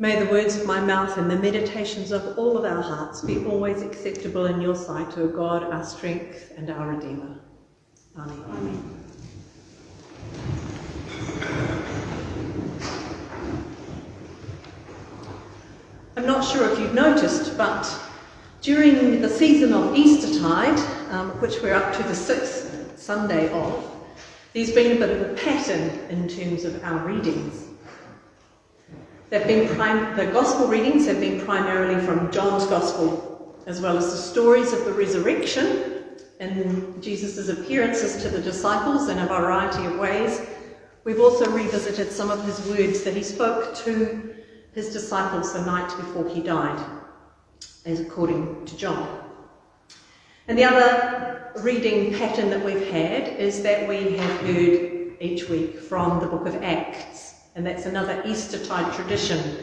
May the words of my mouth and the meditations of all of our hearts be always acceptable in your sight, O God, our strength and our Redeemer. Amen. Amen. I'm not sure if you've noticed, but during the season of Eastertide, um, which we're up to the sixth Sunday of, there's been a bit of a pattern in terms of our readings. Prim- the Gospel readings have been primarily from John's Gospel, as well as the stories of the resurrection and Jesus' appearances to the disciples in a variety of ways. We've also revisited some of his words that he spoke to his disciples the night before he died, as according to John. And the other reading pattern that we've had is that we have heard each week from the book of Acts. And that's another Eastertide tradition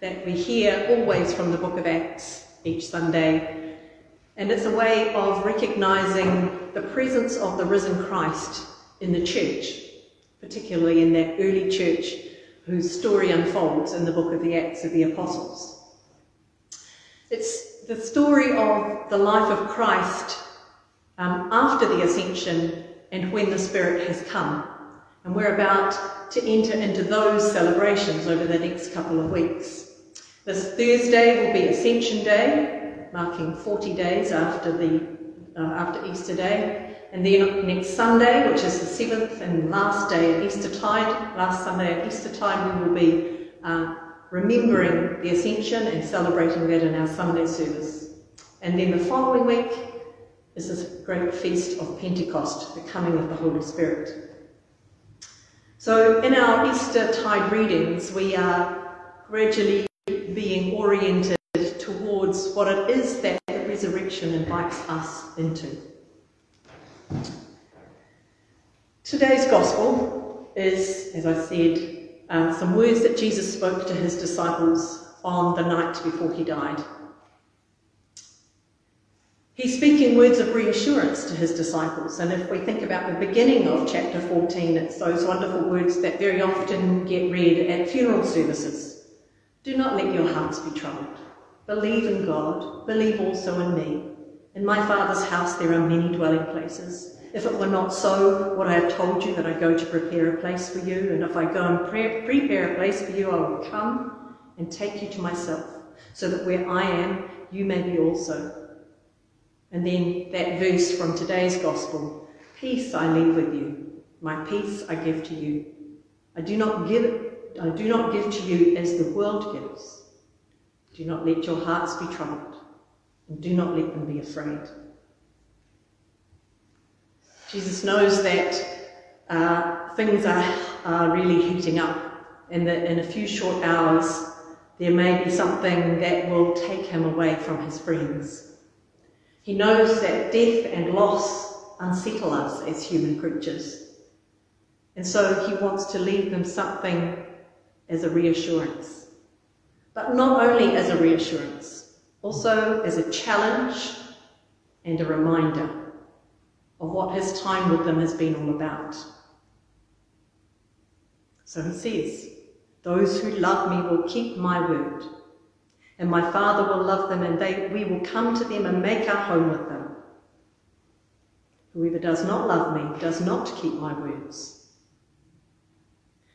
that we hear always from the book of Acts each Sunday. And it's a way of recognizing the presence of the risen Christ in the church, particularly in that early church whose story unfolds in the book of the Acts of the Apostles. It's the story of the life of Christ um, after the ascension and when the Spirit has come. And we're about to enter into those celebrations over the next couple of weeks. This Thursday will be Ascension Day, marking 40 days after, the, uh, after Easter Day. And then next Sunday, which is the seventh and last day of Easter Tide, last Sunday of Eastertide, we will be uh, remembering the Ascension and celebrating that in our Sunday service. And then the following week is this great feast of Pentecost, the coming of the Holy Spirit. So in our Easter tide readings, we are gradually being oriented towards what it is that the resurrection invites us into. Today's gospel is, as I said, uh, some words that Jesus spoke to his disciples on the night before he died. He's speaking words of reassurance to his disciples. And if we think about the beginning of chapter 14, it's those wonderful words that very often get read at funeral services. Do not let your hearts be troubled. Believe in God. Believe also in me. In my Father's house there are many dwelling places. If it were not so, would I have told you that I go to prepare a place for you? And if I go and pre- prepare a place for you, I will come and take you to myself, so that where I am, you may be also and then that verse from today's gospel Peace I leave with you, my peace I give to you. I do not give I do not give to you as the world gives. Do not let your hearts be troubled, and do not let them be afraid. Jesus knows that uh, things are, are really heating up, and that in a few short hours there may be something that will take him away from his friends. He knows that death and loss unsettle us as human creatures. And so he wants to leave them something as a reassurance. But not only as a reassurance, also as a challenge and a reminder of what his time with them has been all about. So he says, Those who love me will keep my word and my Father will love them, and they, we will come to them and make our home with them. Whoever does not love me does not keep my words.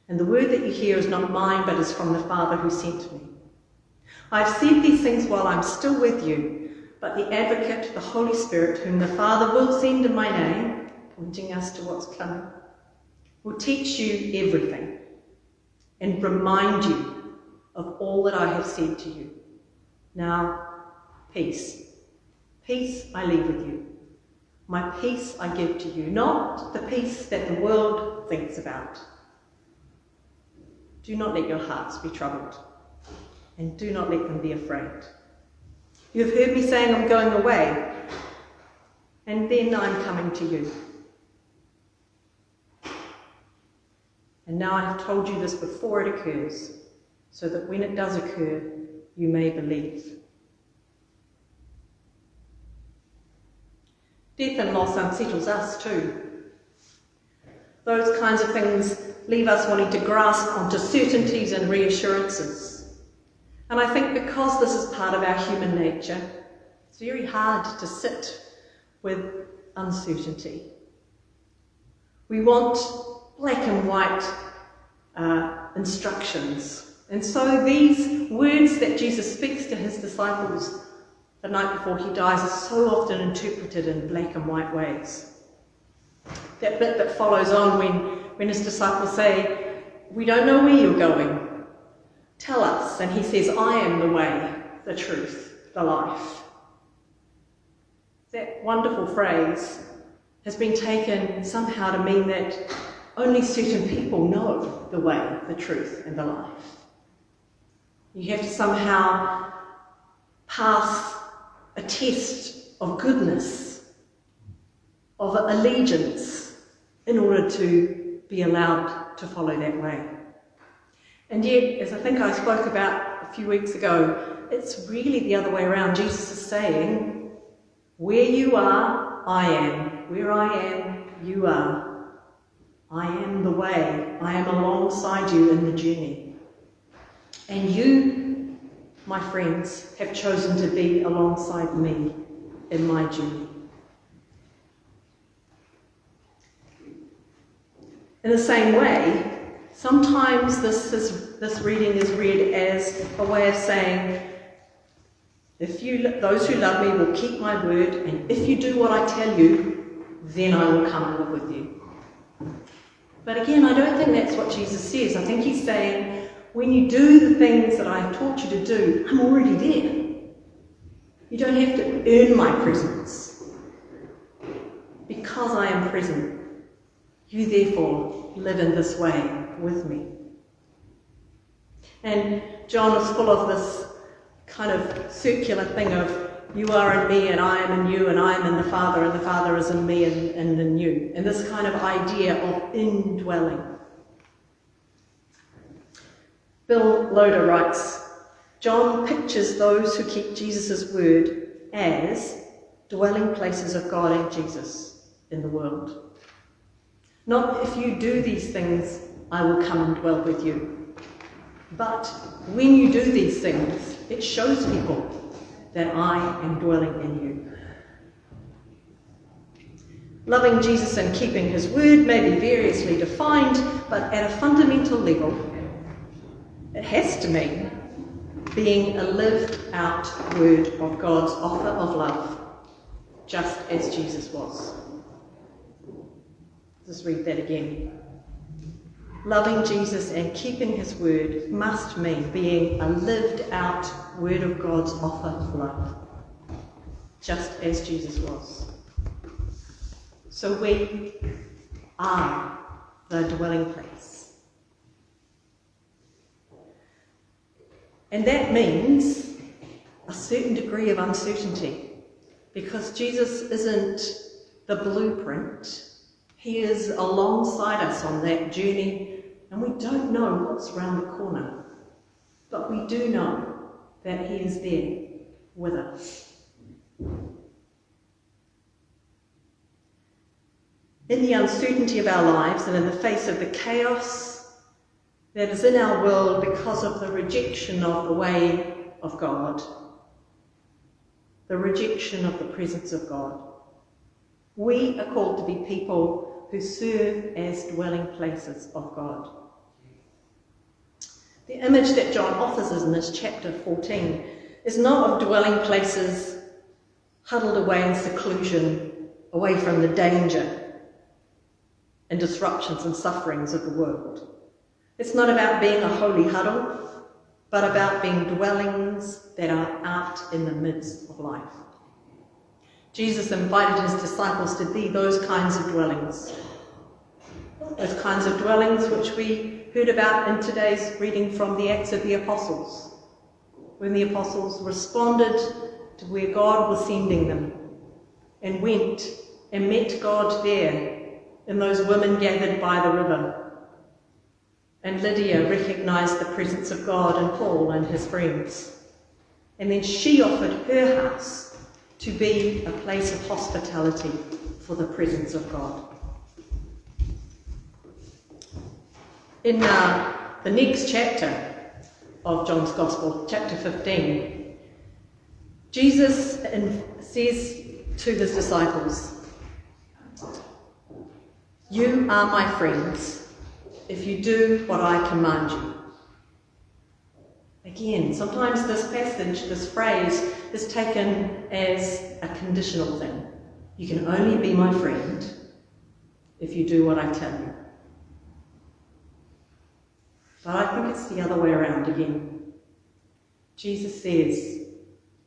And the word that you hear is not mine, but is from the Father who sent me. I've said these things while I'm still with you, but the advocate, the Holy Spirit, whom the Father will send in my name, pointing us to what's coming, will teach you everything and remind you of all that I have said to you. Now, peace. Peace I leave with you. My peace I give to you, not the peace that the world thinks about. Do not let your hearts be troubled, and do not let them be afraid. You have heard me saying I'm going away, and then I'm coming to you. And now I have told you this before it occurs, so that when it does occur, you may believe. Death and loss unsettles us too. Those kinds of things leave us wanting to grasp onto certainties and reassurances. And I think because this is part of our human nature, it's very hard to sit with uncertainty. We want black and white uh, instructions. And so these words that Jesus speaks to his disciples the night before he dies are so often interpreted in black and white ways. That bit that follows on when, when his disciples say, We don't know where you're going. Tell us. And he says, I am the way, the truth, the life. That wonderful phrase has been taken somehow to mean that only certain people know the way, the truth, and the life. You have to somehow pass a test of goodness, of allegiance, in order to be allowed to follow that way. And yet, as I think I spoke about a few weeks ago, it's really the other way around. Jesus is saying, Where you are, I am. Where I am, you are. I am the way. I am alongside you in the journey. And you, my friends, have chosen to be alongside me in my journey. In the same way, sometimes this, is, this reading is read as a way of saying, if you, those who love me will keep my word, and if you do what I tell you, then I will come and live with you. But again, I don't think that's what Jesus says. I think he's saying, when you do the things that I have taught you to do, I'm already there. You don't have to earn my presence. Because I am present, you therefore live in this way with me. And John is full of this kind of circular thing of you are in me and I am in you and I am in the Father and the Father is in me and, and in you. And this kind of idea of indwelling. Bill Loader writes, John pictures those who keep Jesus' word as dwelling places of God and Jesus in the world. Not if you do these things, I will come and dwell with you. But when you do these things, it shows people that I am dwelling in you. Loving Jesus and keeping his word may be variously defined, but at a fundamental level, it has to mean being a lived out word of God's offer of love, just as Jesus was. Let's read that again. Loving Jesus and keeping his word must mean being a lived out word of God's offer of love, just as Jesus was. So we are the dwelling place. And that means a certain degree of uncertainty because Jesus isn't the blueprint he is alongside us on that journey, and we don't know what's around the corner. But we do know that He is there with us. In the uncertainty of our lives and in the face of the chaos that is in our world because of the rejection of the way of God, the rejection of the presence of God, we are called to be people who serve as dwelling places of God. The image that John offers us in this chapter 14 is not of dwelling places huddled away in seclusion, away from the danger and disruptions and sufferings of the world. It's not about being a holy huddle, but about being dwellings that are out in the midst of life. Jesus invited his disciples to be those kinds of dwellings. Those kinds of dwellings which we heard about in today's reading from the Acts of the Apostles, when the apostles responded to where God was sending them and went and met God there in those women gathered by the river. And Lydia recognized the presence of God in Paul and his friends. And then she offered her house to be a place of hospitality for the presence of God. In uh, the next chapter, of John's Gospel, chapter 15. Jesus says to his disciples, You are my friends if you do what I command you. Again, sometimes this passage, this phrase, is taken as a conditional thing. You can only be my friend if you do what I tell you. But I think it's the other way around again. Jesus says,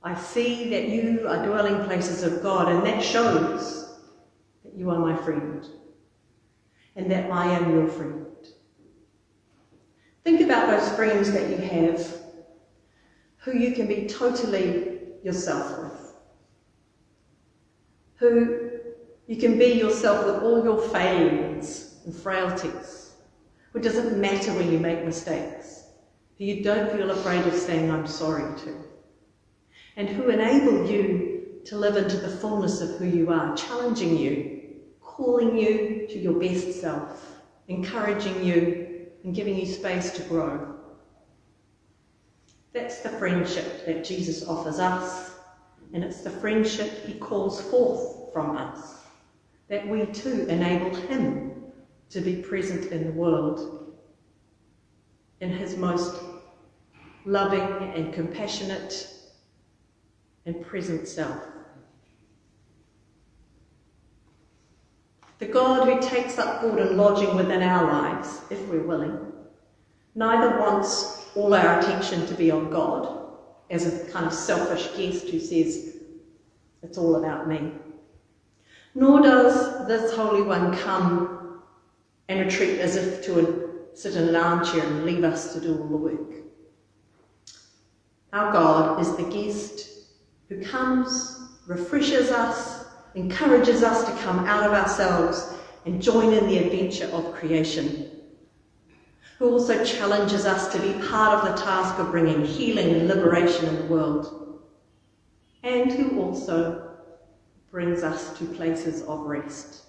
I see that you are dwelling places of God, and that shows that you are my friend and that I am your friend. Think about those friends that you have who you can be totally yourself with, who you can be yourself with all your failings and frailties, who doesn't matter when you make mistakes, who you don't feel afraid of saying I'm sorry to, and who enable you to live into the fullness of who you are, challenging you, calling you to your best self, encouraging you, and giving you space to grow. That's the friendship that Jesus offers us, and it's the friendship he calls forth from us, that we too enable him to be present in the world in his most loving and compassionate and present self. The God who takes up board and lodging within our lives, if we're willing, neither wants all our attention to be on God as a kind of selfish guest who says, it's all about me. Nor does this Holy One come and retreat as if to sit in an armchair and leave us to do all the work. Our God is the guest who comes, refreshes us, encourages us to come out of ourselves and join in the adventure of creation who also challenges us to be part of the task of bringing healing and liberation in the world, and who also brings us to places of rest.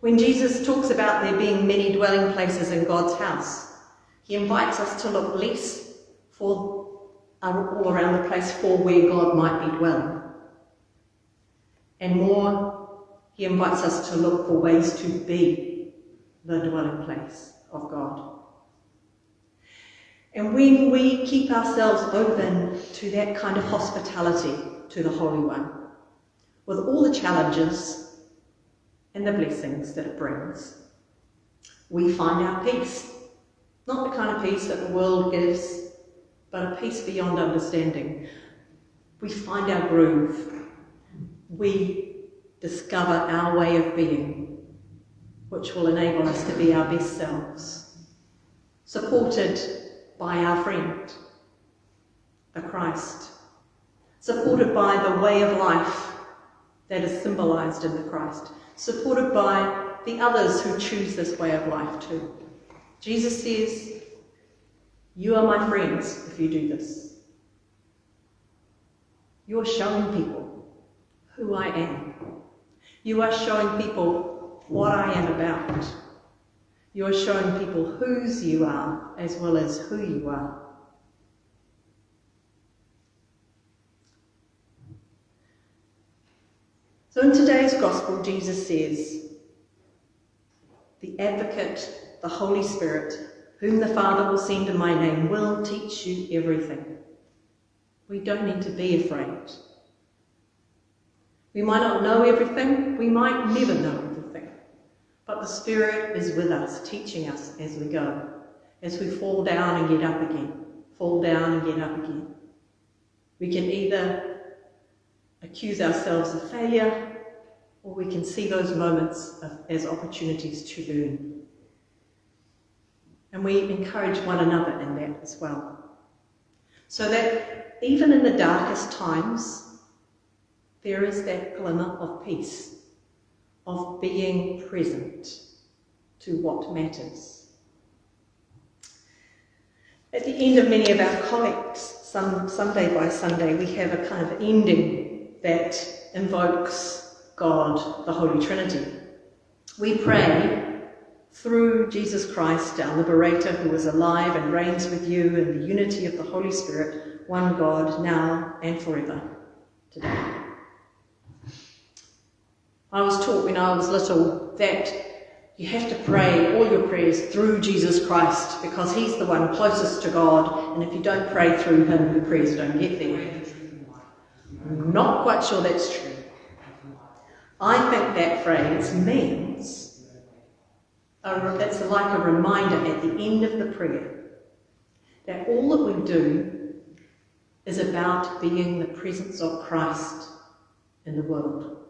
When Jesus talks about there being many dwelling places in God's house, he invites us to look less for uh, all around the place for where God might be dwelling, and more, he invites us to look for ways to be the dwelling place of God. And when we keep ourselves open to that kind of hospitality to the Holy One, with all the challenges and the blessings that it brings, we find our peace. Not the kind of peace that the world gives, but a peace beyond understanding. We find our groove. We discover our way of being which will enable us to be our best selves, supported by our friend, the Christ, supported by the way of life that is symbolized in the Christ, supported by the others who choose this way of life too. Jesus says, You are my friends if you do this. You are showing people who I am. You are showing people what I am about. You're showing people whose you are as well as who you are. So in today's Gospel, Jesus says, The advocate, the Holy Spirit, whom the Father will send in my name, will teach you everything. We don't need to be afraid. We might not know everything, we might never know everything, but the Spirit is with us, teaching us as we go, as we fall down and get up again, fall down and get up again. We can either accuse ourselves of failure or we can see those moments of, as opportunities to learn. And we encourage one another in that as well. So that even in the darkest times, there is that glimmer of peace of being present to what matters. At the end of many of our collects, some, Sunday by Sunday, we have a kind of ending that invokes God, the Holy Trinity. We pray, through Jesus Christ, our liberator, who is alive and reigns with you in the unity of the Holy Spirit, one God, now and forever. Today. I was taught when I was little that you have to pray all your prayers through Jesus Christ because he's the one closest to God, and if you don't pray through him, your prayers don't get there. I'm not quite sure that's true. I think that phrase means it's like a reminder at the end of the prayer that all that we do is about being the presence of Christ in the world.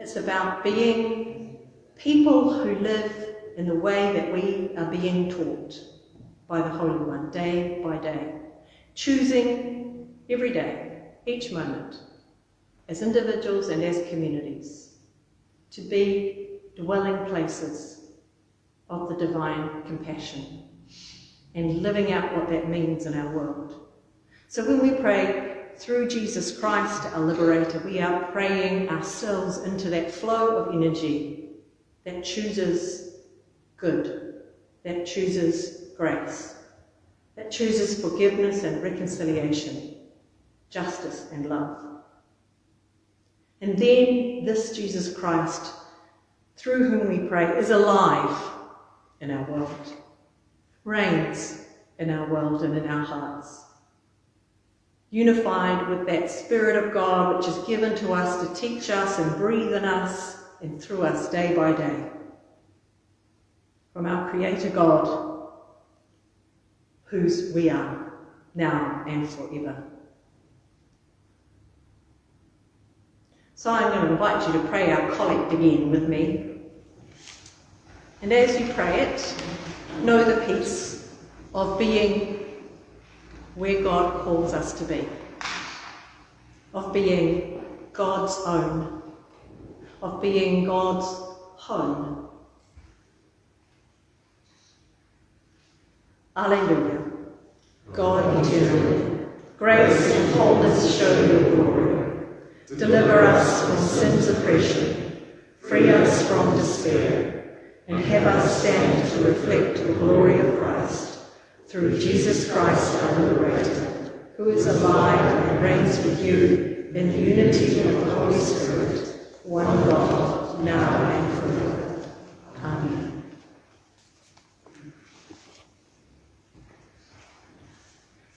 It's about being people who live in the way that we are being taught by the Holy One, day by day, choosing every day, each moment, as individuals and as communities, to be dwelling places of the divine compassion and living out what that means in our world. So when we pray through Jesus Christ, our liberator, we are praying ourselves into that flow of energy that chooses good, that chooses grace, that chooses forgiveness and reconciliation, justice and love. And then this Jesus Christ through whom we pray, is alive in our world, reigns in our world and in our hearts. Unified with that Spirit of God which is given to us to teach us and breathe in us and through us day by day. From our Creator God, whose we are now and forever. So I'm going to invite you to pray our collect again with me. And as you pray it, know the peace of being where God calls us to be, of being God's own, of being God's home. Alleluia. God eternal, grace and wholeness show your glory. Deliver us from sin's oppression, free us from despair and have us stand to reflect the glory of Christ through Jesus Christ our liberator, who is alive and reigns with you in the unity of the Holy Spirit, one God, now and forever. Amen.